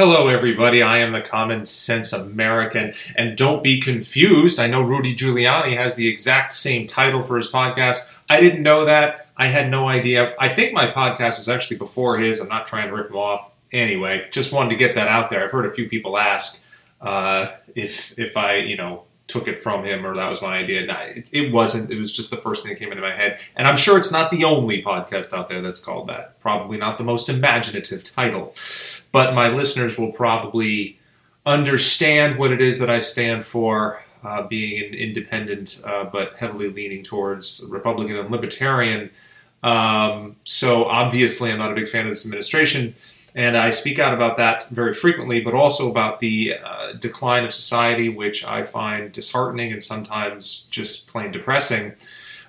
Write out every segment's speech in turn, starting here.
Hello, everybody. I am the Common Sense American. And don't be confused. I know Rudy Giuliani has the exact same title for his podcast. I didn't know that. I had no idea. I think my podcast was actually before his. I'm not trying to rip him off. Anyway, just wanted to get that out there. I've heard a few people ask uh, if if I, you know, took it from him or that was my idea. No, it, it, wasn't. It was just the first thing that came into my head. And I'm sure it's not the only podcast out there that's called that. Probably not the most imaginative title. But my listeners will probably understand what it is that I stand for, uh, being an independent uh, but heavily leaning towards Republican and Libertarian. Um, so obviously, I'm not a big fan of this administration. And I speak out about that very frequently, but also about the uh, decline of society, which I find disheartening and sometimes just plain depressing.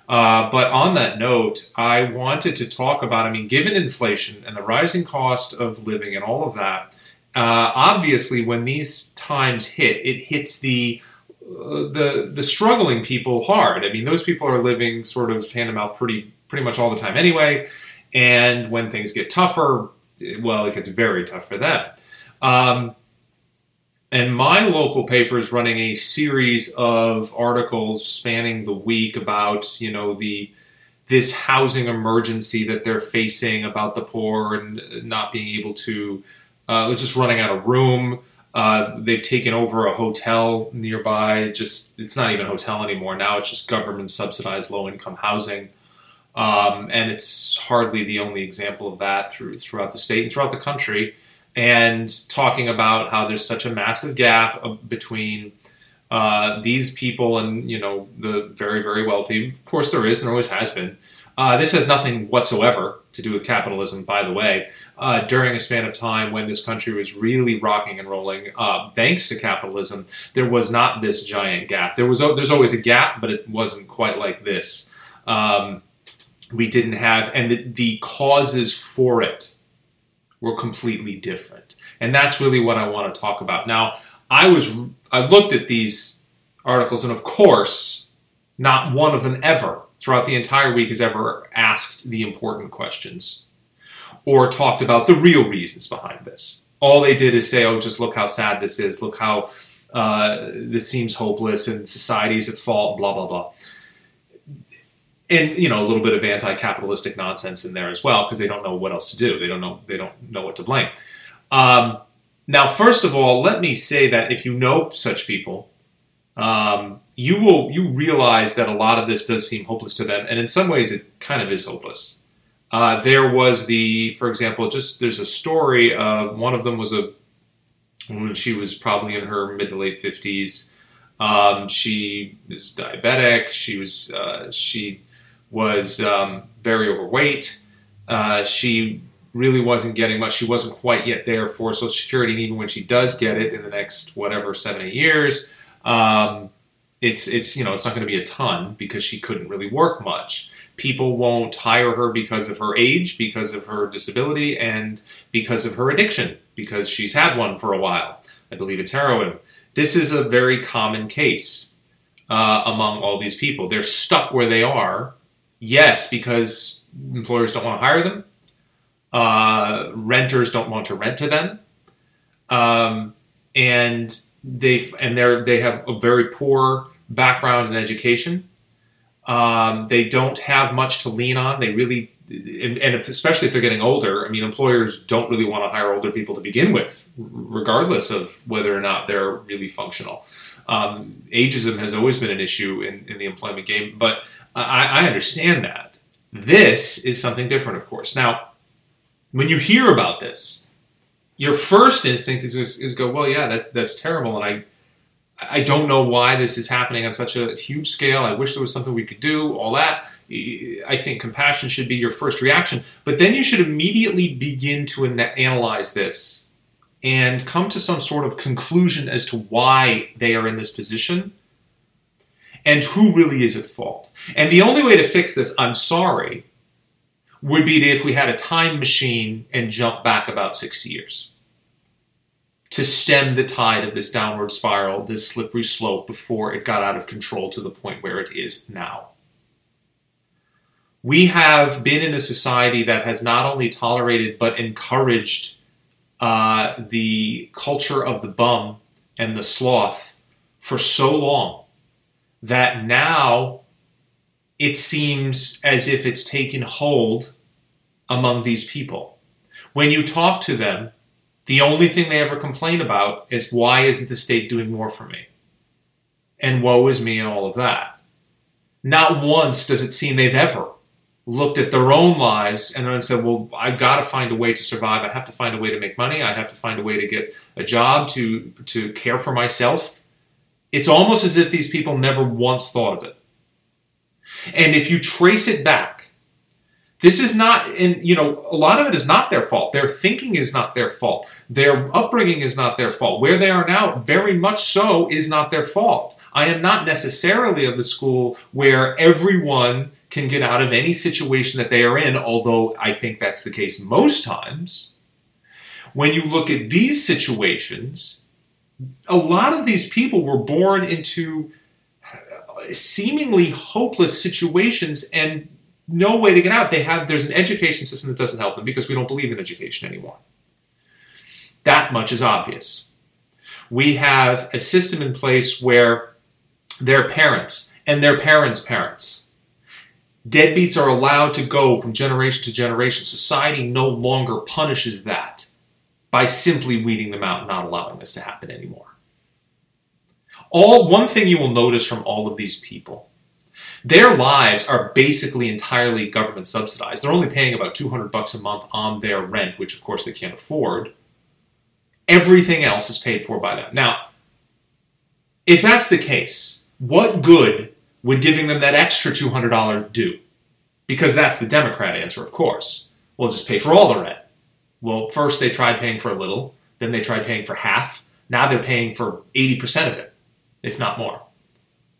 Uh, but on that note, I wanted to talk about I mean, given inflation and the rising cost of living and all of that, uh, obviously, when these times hit, it hits the uh, the the struggling people hard. I mean, those people are living sort of hand to mouth pretty pretty much all the time anyway. And when things get tougher, well, it gets very tough for them. Um, and my local paper is running a series of articles spanning the week about, you know, the this housing emergency that they're facing about the poor and not being able to, uh, just running out of room. Uh, they've taken over a hotel nearby. Just it's not even a hotel anymore now. It's just government subsidized low income housing. Um, and it's hardly the only example of that through, throughout the state and throughout the country. And talking about how there's such a massive gap between uh, these people and you know the very very wealthy. Of course, there is and there always has been. Uh, this has nothing whatsoever to do with capitalism, by the way. Uh, during a span of time when this country was really rocking and rolling, uh, thanks to capitalism, there was not this giant gap. There was there's always a gap, but it wasn't quite like this. Um, we didn't have, and the, the causes for it were completely different. And that's really what I want to talk about. Now, I was, I looked at these articles, and of course, not one of them ever throughout the entire week has ever asked the important questions or talked about the real reasons behind this. All they did is say, oh, just look how sad this is, look how uh, this seems hopeless, and society's at fault, blah, blah, blah and you know a little bit of anti-capitalistic nonsense in there as well because they don't know what else to do. They don't know they don't know what to blame. Um, now, first of all, let me say that if you know such people, um, you will you realize that a lot of this does seem hopeless to them, and in some ways, it kind of is hopeless. Uh, there was the, for example, just there's a story. of one of them was a when she was probably in her mid to late fifties. Um, she was diabetic. She was uh, she was um, very overweight. Uh, she really wasn't getting much. She wasn't quite yet there for Social Security, and even when she does get it in the next whatever seven eight years, um, it's it's you know it's not going to be a ton because she couldn't really work much. People won't hire her because of her age, because of her disability, and because of her addiction, because she's had one for a while. I believe it's heroin. This is a very common case uh, among all these people. They're stuck where they are Yes, because employers don't want to hire them. Uh, renters don't want to rent to them, um, and they and they they have a very poor background in education. Um, they don't have much to lean on. They really, and, and, especially if they're getting older. I mean, employers don't really want to hire older people to begin with, regardless of whether or not they're really functional. Um, ageism has always been an issue in, in the employment game, but I, I understand that. This is something different, of course. Now, when you hear about this, your first instinct is, is go, well, yeah, that, that's terrible, and I I don't know why this is happening on such a huge scale. I wish there was something we could do, all that. I think compassion should be your first reaction. But then you should immediately begin to analyze this and come to some sort of conclusion as to why they are in this position and who really is at fault. And the only way to fix this, I'm sorry, would be if we had a time machine and jump back about 60 years to stem the tide of this downward spiral, this slippery slope, before it got out of control to the point where it is now. We have been in a society that has not only tolerated but encouraged uh, the culture of the bum and the sloth for so long that now it seems as if it's taken hold among these people. When you talk to them, the only thing they ever complain about is why isn't the state doing more for me? And woe is me and all of that. Not once does it seem they've ever looked at their own lives and then said, Well, I've got to find a way to survive. I have to find a way to make money. I have to find a way to get a job to, to care for myself. It's almost as if these people never once thought of it. And if you trace it back, this is not, and you know, a lot of it is not their fault. Their thinking is not their fault. Their upbringing is not their fault. Where they are now, very much so, is not their fault. I am not necessarily of the school where everyone can get out of any situation that they are in, although I think that's the case most times. When you look at these situations, a lot of these people were born into seemingly hopeless situations and no way to get out. They have there's an education system that doesn't help them because we don't believe in education anymore. That much is obvious. We have a system in place where their parents and their parents' parents. Deadbeats are allowed to go from generation to generation. Society no longer punishes that by simply weeding them out and not allowing this to happen anymore. All one thing you will notice from all of these people their lives are basically entirely government subsidized. They're only paying about 200 bucks a month on their rent, which of course they can't afford. Everything else is paid for by them. Now, if that's the case, what good would giving them that extra $200 do? Because that's the Democrat answer, of course. We'll just pay for all the rent. Well, first they tried paying for a little, then they tried paying for half. Now they're paying for 80% of it, if not more.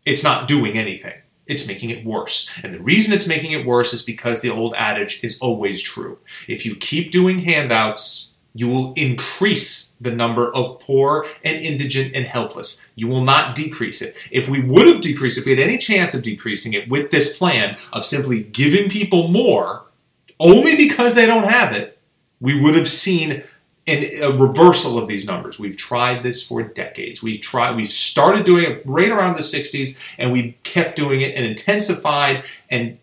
It's not doing anything it's making it worse. And the reason it's making it worse is because the old adage is always true. If you keep doing handouts, you will increase the number of poor and indigent and helpless. You will not decrease it. If we would have decreased, if we had any chance of decreasing it with this plan of simply giving people more, only because they don't have it, we would have seen a reversal of these numbers. We've tried this for decades. We tried. We started doing it right around the '60s, and we kept doing it and intensified and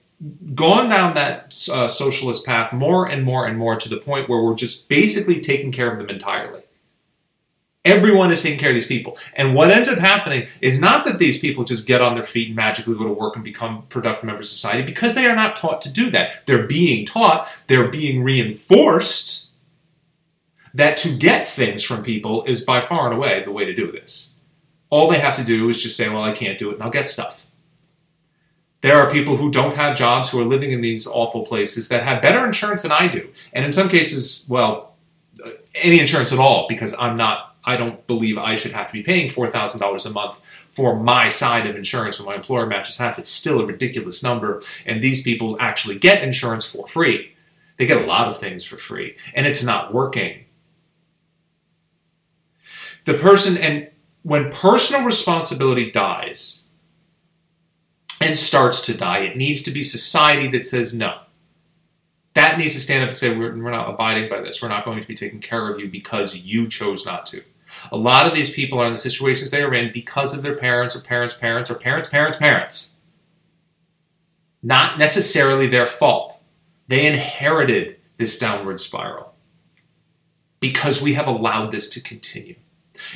gone down that uh, socialist path more and more and more to the point where we're just basically taking care of them entirely. Everyone is taking care of these people. And what ends up happening is not that these people just get on their feet and magically go to work and become productive members of society, because they are not taught to do that. They're being taught, they're being reinforced that to get things from people is by far and away the way to do this. All they have to do is just say, well, I can't do it, and I'll get stuff. There are people who don't have jobs who are living in these awful places that have better insurance than I do. And in some cases, well, uh, any insurance at all, because I'm not, I don't believe I should have to be paying $4,000 a month for my side of insurance when my employer matches half. It's still a ridiculous number. And these people actually get insurance for free. They get a lot of things for free. And it's not working the person, and when personal responsibility dies and starts to die, it needs to be society that says no. That needs to stand up and say, we're, we're not abiding by this. We're not going to be taking care of you because you chose not to. A lot of these people are in the situations they are in because of their parents or parents' parents or parents' parents' parents. Not necessarily their fault. They inherited this downward spiral because we have allowed this to continue.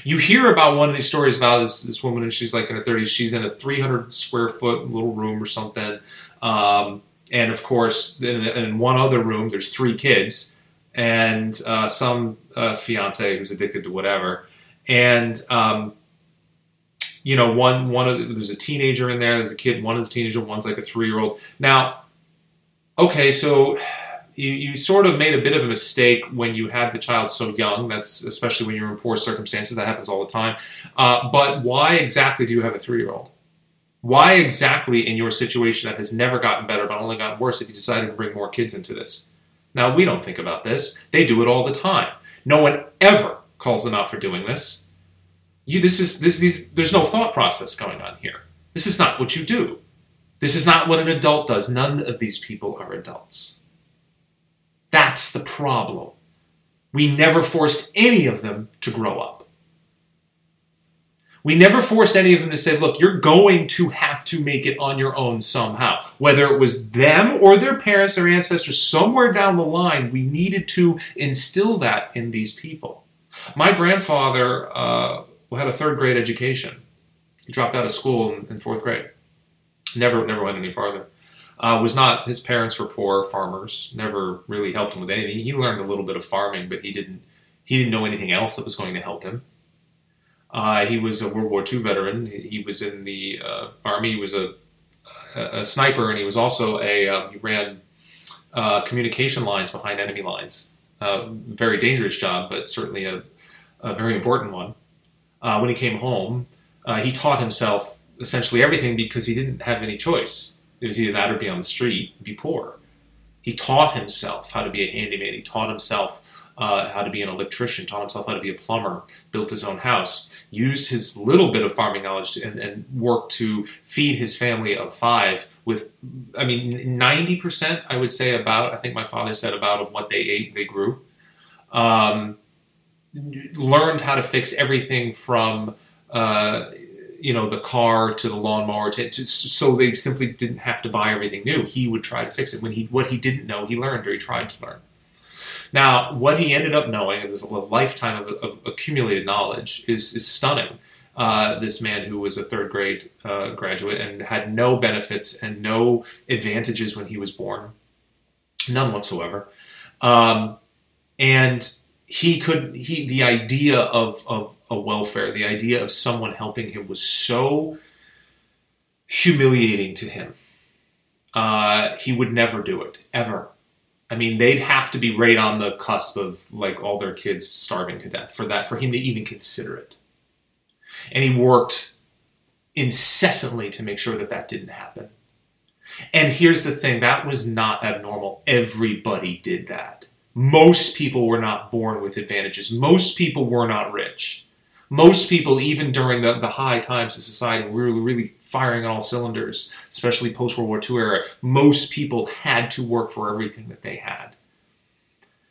You hear about one of these stories about this, this woman, and she's like in her 30s. She's in a 300 square foot little room or something. Um, and of course, in, in, one other room, there's three kids and uh, some uh, fiance who's addicted to whatever. And um, you know, one one of the, there's a teenager in there. There's a kid. One is a teenager. One's like a three year old. Now, okay, so you, you sort of made a bit of a mistake when you had the child so young. That's especially when you're in poor circumstances. That happens all the time. Uh, but why exactly do you have a three year old? Why exactly in your situation that has never gotten better but only gotten worse if you decided to bring more kids into this? Now, we don't think about this. They do it all the time. No one ever calls them out for doing this. You, this is, this, these, there's no thought process going on here. This is not what you do. This is not what an adult does. None of these people are adults. That's the problem. We never forced any of them to grow up. We never forced any of them to say, look, you're going to have to make it on your own somehow. Whether it was them or their parents or ancestors, somewhere down the line, we needed to instill that in these people. My grandfather uh, had a third grade education. He dropped out of school in, fourth grade. Never, never went any farther. Uh, was not his parents were poor farmers. Never really helped him with anything. He learned a little bit of farming, but he didn't. He didn't know anything else that was going to help him. Uh, he was a World War II veteran. He was in the uh, army. He was a, a, sniper, and he was also a um, he ran uh, communication lines behind enemy lines. Uh, very dangerous job, but certainly a, a very important one. Uh, when he came home, he taught himself essentially everything because he didn't have any choice. It was either that or be on the street, be poor. He taught himself how to be a handyman. He taught himself uh, how to be an electrician, taught himself how to be a plumber, built his own house, used his little bit of farming knowledge to, and, and worked to feed his family of five with, I mean, 90%, I would say, about, I think my father said about of what they ate, they grew. Um, learned how to fix everything from uh, you know the car to the lawnmower to, to, so they simply didn't have to buy everything new. He would try to fix it. When he what he didn't know he learned or he tried to learn. Now what he ended up knowing is a lifetime of, of accumulated knowledge is, is stunning. Uh, this man who was a third grade uh, graduate and had no benefits and no advantages when he was born. None whatsoever. Um, and he could he the idea of of a welfare, the idea of someone helping him was so humiliating to him. Uh, he would never do it, ever. I mean, they'd have to be right on the cusp of like all their kids starving to death for that, for him to even consider it. And he worked incessantly to make sure that that didn't happen. And here's the thing that was not abnormal. Everybody did that. Most people were not born with advantages, most people were not rich most people, even during the, the high times of society, we were really firing on all cylinders, especially post World War II era, most people had to work for everything that they had.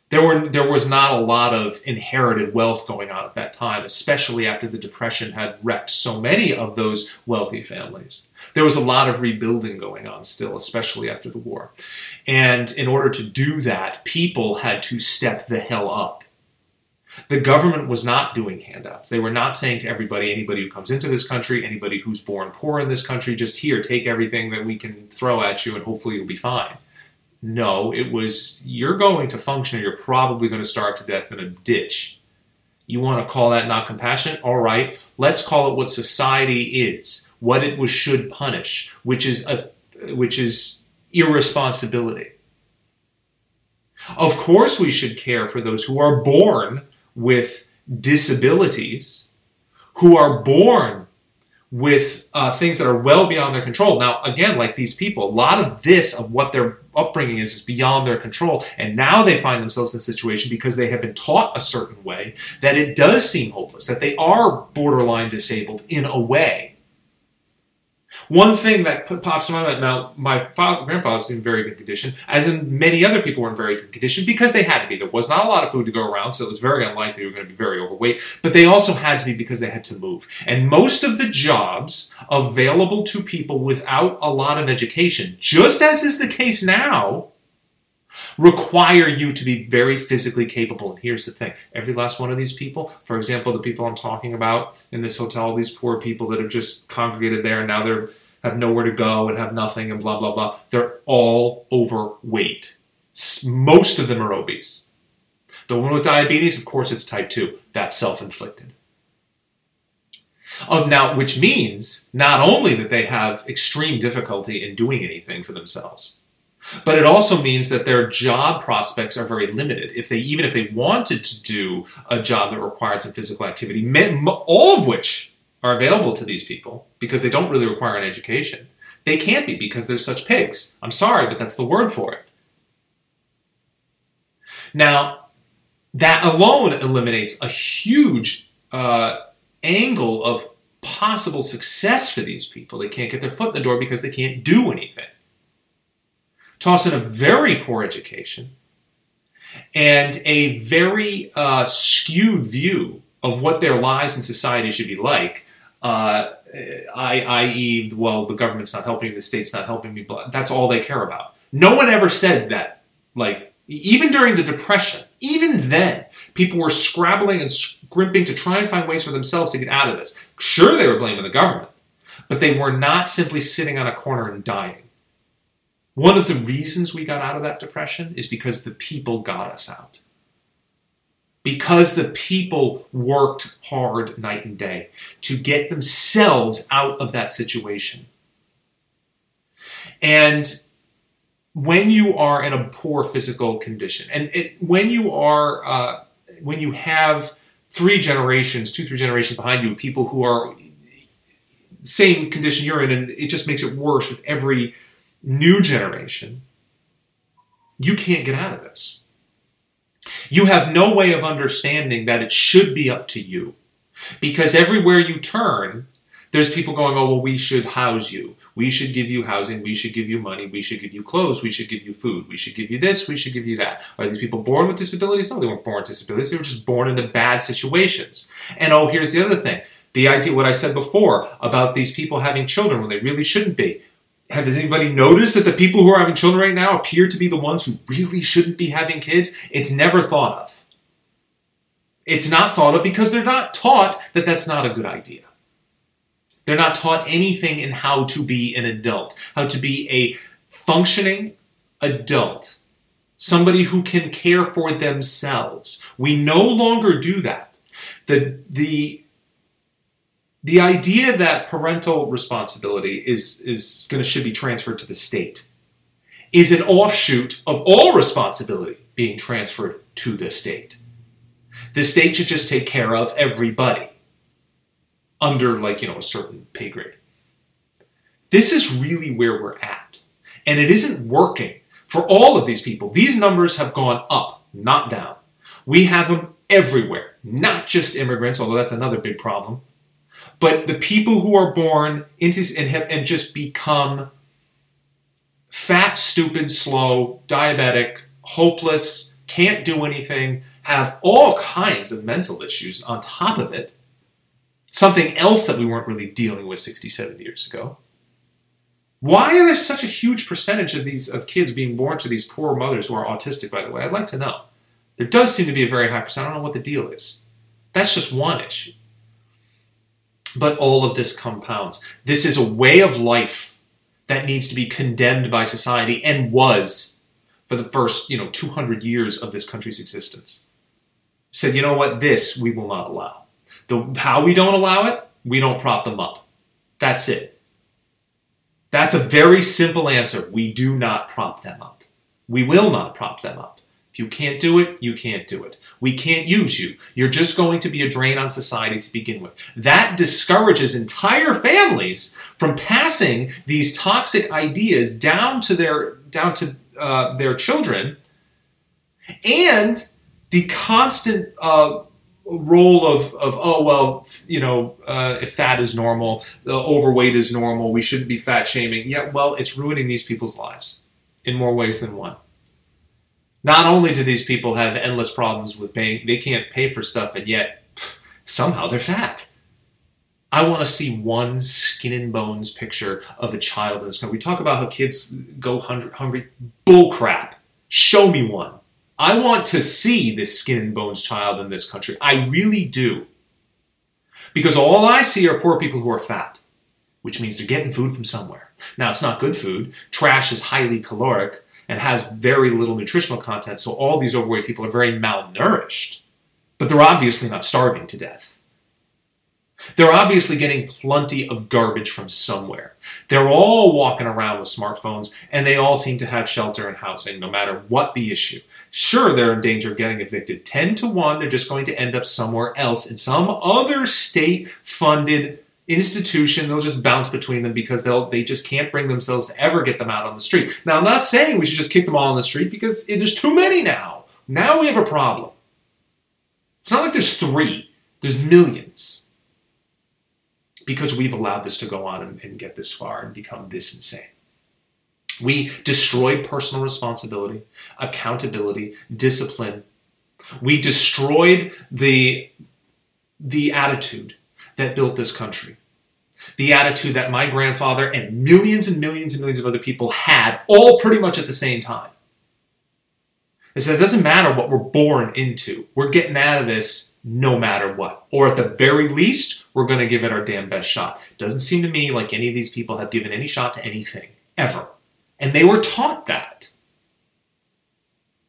There, were, there was not a lot of inherited wealth going on at that time, especially after the Depression had wrecked so many of those wealthy families. There was a lot of rebuilding going on still, especially after the war. And in order to do that, people had to step the hell up the government was not doing handouts. They were not saying to everybody, anybody who comes into this country, anybody who's born poor in this country, just here, take everything that we can throw at you and hopefully you'll be fine. No, it was, you're going to function you're probably going to starve to death in a ditch. You want to call that not compassionate? All right, let's call it what society is, what it was should punish, which is a, which is irresponsibility. Of course, we should care for those who are born with disabilities who are born with uh, things that are well beyond their control. Now, again, like these people, a lot of this, of what their upbringing is, is beyond their control. And now they find themselves in a situation because they have been taught a certain way that it does seem hopeless, that they are borderline disabled in a way. One thing that pops in my mind now, my father, was in very good condition, as in many other people were in very good condition because they had to be. There was not a lot of food to go around, so it was very unlikely they were going to be very overweight. But they also had to be because they had to move. And most of the jobs available to people without a lot of education, just as is the case now, require you to be very physically capable. And here's the thing every last one of these people, for example, the people I'm talking about in this hotel, these poor people that have just congregated there and now they're have nowhere to go and have nothing and blah, blah, blah, they're all overweight. Most of them are obese. The one with diabetes, of course, it's type 2. That's self inflicted. Oh, now, which means not only that they have extreme difficulty in doing anything for themselves, but it also means that their job prospects are very limited. If they even if they wanted to do a job that required some physical activity, all of which are available to these people because they don't really require an education, they can't be because they're such pigs. I'm sorry, but that's the word for it. Now, that alone eliminates a huge uh, angle of possible success for these people. They can't get their foot in the door because they can't do anything toss in a very poor education, and a very uh, skewed view of what their lives in society should be like. Uh, i.e., well, the government's not helping me, the state's not helping me. but That's all they care about. No one ever said that. Like even during the Depression, even then, people were scrabbling and scrimping to try and find ways for themselves to get out of this. Sure, they were blaming the government, but they were not simply sitting on a corner and dying. One of the reasons we got out of that depression is because the people got us out. Because the people worked hard night and day to get themselves out of that situation. And when you are in a poor physical condition, and it, when you are, uh, when you have three generations, two, three generations behind you, people who are same condition you're in, and it just makes it worse with every new generation, you can't get out of this. You have no way of understanding that it should be up to you. Because everywhere you turn, there's people going, oh, well, we should house you. We should give you housing. We should give you money. We should give you clothes. We should give you food. We should give you this. We should give you that. Are these people born with disabilities? No, they weren't born with disabilities. They were just born into bad situations. And oh, here's the other thing the idea, what I said before about these people having children when they really shouldn't be. Have, does anybody noticed that the people who are having children right now appear to be the ones who really shouldn't be having kids? It's never thought of. It's not thought of because they're not taught that that's not a good idea. They're not taught anything in how to be an adult, how to be a functioning adult, somebody who can care for themselves. We no longer do that. The, the the idea that parental responsibility is, is going to should be transferred to the state is an offshoot of all responsibility being transferred to the state. The state should just take care of everybody under like, you know, a certain pay grade. This is really where we're at. And it isn't working for all of these people. These numbers have gone up, not down. We have them everywhere, not just immigrants, although that's another big problem but the people who are born into and have and just become fat, stupid, slow, diabetic, hopeless, can't do anything, have all kinds of mental issues on top of it. Something else that we weren't really dealing with 67 years ago. Why are there such a huge percentage of these of kids being born to these poor mothers who are autistic, by the way? I'd like to know. There does seem to be a very high percent. I don't know what the deal is. That's just one issue. But all of this compounds. This is a way of life that needs to be condemned by society and was for the first, you know, 200 years of this country's existence. Said, you know what, this we will not allow. The, how we don't allow it, we don't prop them up. That's it. That's a very simple answer. We do not prop them up. We will not prop them up. If you can't do it, you can't do it. We can't use you. You're just going to be a drain on society to begin with. That discourages entire families from passing these toxic ideas down to their down to uh, their children, and the constant uh, role of, of oh well you know uh, if fat is normal, overweight is normal, we shouldn't be fat shaming. Yeah, well, it's ruining these people's lives in more ways than one. Not only do these people have endless problems with paying, they can't pay for stuff, and yet somehow they're fat. I want to see one skin and bones picture of a child in this country. We talk about how kids go hungry. Bullcrap. Show me one. I want to see this skin and bones child in this country. I really do. Because all I see are poor people who are fat, which means they're getting food from somewhere. Now, it's not good food. Trash is highly caloric and has very little nutritional content. So all these overweight people are very malnourished, but they're obviously not starving to death. They're obviously getting plenty of garbage from somewhere. They're all walking around with smartphones and they all seem to have shelter and housing no matter what the issue. Sure, they're in danger of getting evicted. 10 to 1, they're just going to end up somewhere else in some other state funded institution they'll just bounce between them because they'll they just can't bring themselves to ever get them out on the street. Now i'm not saying we should just kick them all on the street because there's too many now. Now we have a problem. It's not like there's three there's millions. Because we've allowed this to go on and, and get this far and become this insane. We destroyed personal responsibility, accountability, discipline. We destroyed the, the attitude that built this country. The attitude that my grandfather and millions and millions and millions of other people had, all pretty much at the same time. It said it doesn't matter what we're born into. We're getting out of this no matter what. Or at the very least, we're going to give it our damn best shot. Doesn't seem to me like any of these people have given any shot to anything, ever. And they were taught that.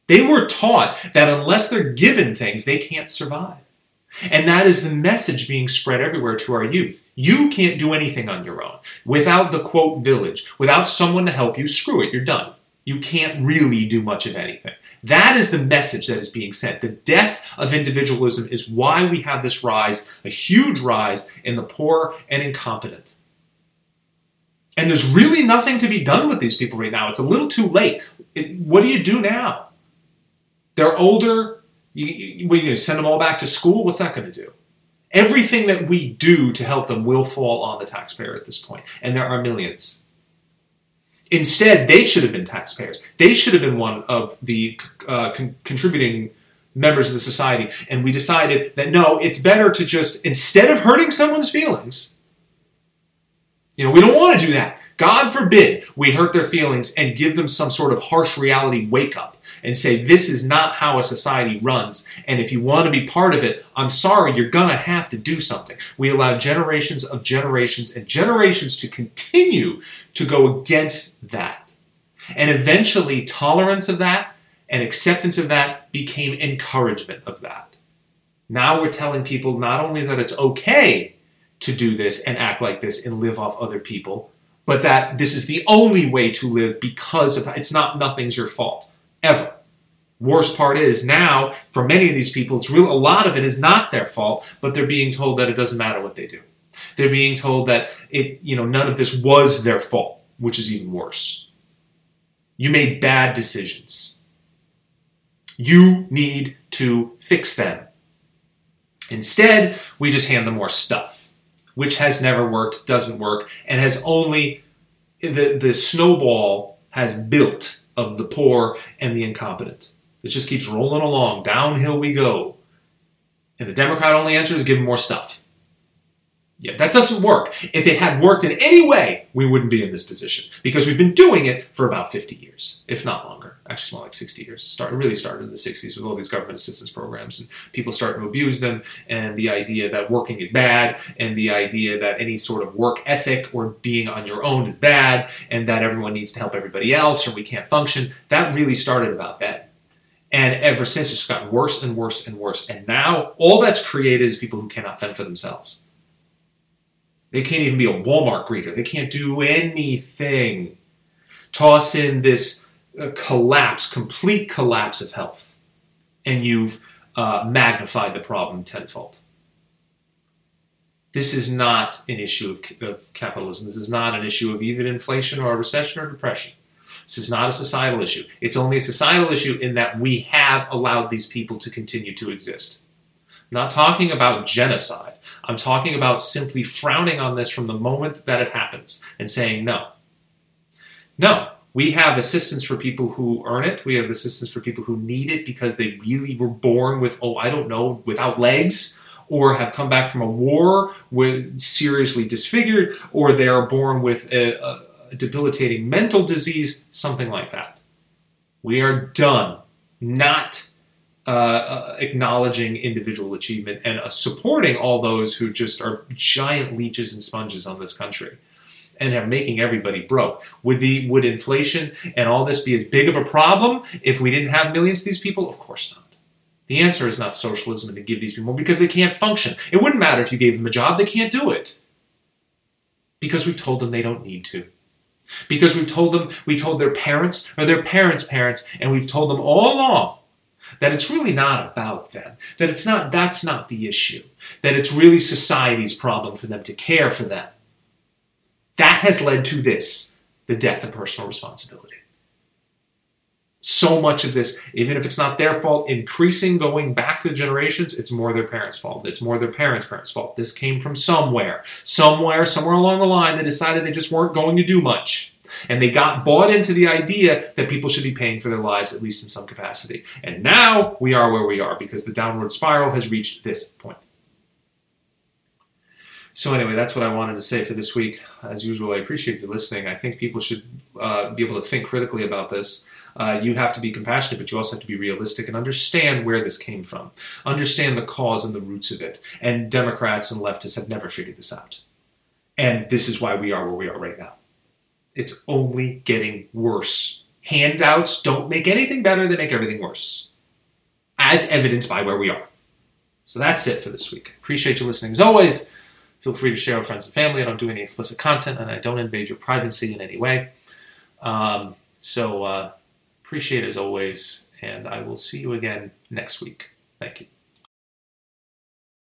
They were taught that unless they're given things, they can't survive. And that is the message being spread everywhere to our youth. You can't do anything on your own. Without the quote village, without someone to help you, screw it, you're done. You can't really do much of anything. That is the message that is being sent. The death of individualism is why we have this rise, a huge rise in the poor and incompetent. And there's really nothing to be done with these people right now. It's a little too late. It, what do you do now? They're older. You, you, what, you send them all back to school? What's that going to do? Everything that we do to help them will fall on the taxpayer at this point, and there are millions. Instead, they should have been taxpayers. They should have been one of the uh, con- contributing members of the society. And we decided that no, it's better to just, instead of hurting someone's feelings, you know, we don't want to do that. God forbid we hurt their feelings and give them some sort of harsh reality wake up and say, this is not how a society runs. And if you want to be part of it, I'm sorry, you're going to have to do something. We allow generations of generations and generations to continue to go against that. And eventually, tolerance of that and acceptance of that became encouragement of that. Now we're telling people not only that it's okay to do this and act like this and live off other people, but that this is the only way to live because of it's not nothing's your fault ever. Worst part is now, for many of these people, it's real. A lot of it is not their fault, but they're being told that it doesn't matter what they do. They're being told that it, you know, none of this was their fault, which is even worse. You made bad decisions. You need to fix them. Instead, we just hand them more stuff, which has never worked, doesn't work, and has only the, the snowball has built of the poor and the incompetent. It just keeps rolling along. Downhill we go. And the Democrat only answer is give them more stuff. Yeah, that doesn't work. If it had worked in any way, we wouldn't be in this position because we've been doing it for about 50 years, if not longer. Actually, it's more like 60 years. It started, really started in the 60s with all these government assistance programs, and people started to abuse them, and the idea that working is bad, and the idea that any sort of work ethic or being on your own is bad, and that everyone needs to help everybody else or we can't function. That really started about that. And ever since, it's gotten worse and worse and worse. And now, all that's created is people who cannot fend for themselves they can't even be a Walmart greeter. They can't do anything. Toss in this uh, collapse, complete collapse of health, and you've uh, magnified the problem tenfold. This is not an issue of, of capitalism. This is not an issue of even inflation or a recession or depression. This is not a societal issue. It's only a societal issue in that we have allowed these people to continue to exist. I'm not talking about genocide. I'm talking about simply frowning on this from the moment that it happens and saying no. No, we have assistance for people who earn it. We have assistance for people who need it because they really were born with, oh, I don't know, without legs, or have come back from a war with seriously disfigured, or they are born with a, a debilitating mental disease, something like that. We are done not uh, uh, acknowledging individual achievement and uh, supporting all those who just are giant leeches and sponges on this country and are making everybody broke. Would the would inflation and all this be as big of a problem if we didn't have millions of these people? Of course not. The answer is not socialism and to give these people more because they can't function. It wouldn't matter if you gave them a job; they can't do it because we've told them they don't need to. Because we've told them, we told their parents or their parents' parents, and we've told them all along that it's really not about them, that it's not that's not the issue, that it's really society's problem for them to care for them. That has led to this, the death of personal responsibility. So much of this, even if it's not their fault, increasing going back the generations, it's more their parents' fault. It's more their parents' parents' fault. This came from somewhere. Somewhere, somewhere along the line, they decided they just weren't going to do much. And they got bought into the idea that people should be paying for their lives, at least in some capacity. And now we are where we are because the downward spiral has reached this point. So, anyway, that's what I wanted to say for this week. As usual, I appreciate you listening. I think people should uh, be able to think critically about this. Uh, you have to be compassionate, but you also have to be realistic and understand where this came from. Understand the cause and the roots of it. And Democrats and leftists have never figured this out. And this is why we are where we are right now. It's only getting worse. Handouts don't make anything better, they make everything worse, as evidenced by where we are. So that's it for this week. Appreciate you listening. As always, feel free to share with friends and family. I don't do any explicit content and I don't invade your privacy in any way. Um, so uh, appreciate as always, and I will see you again next week. Thank you.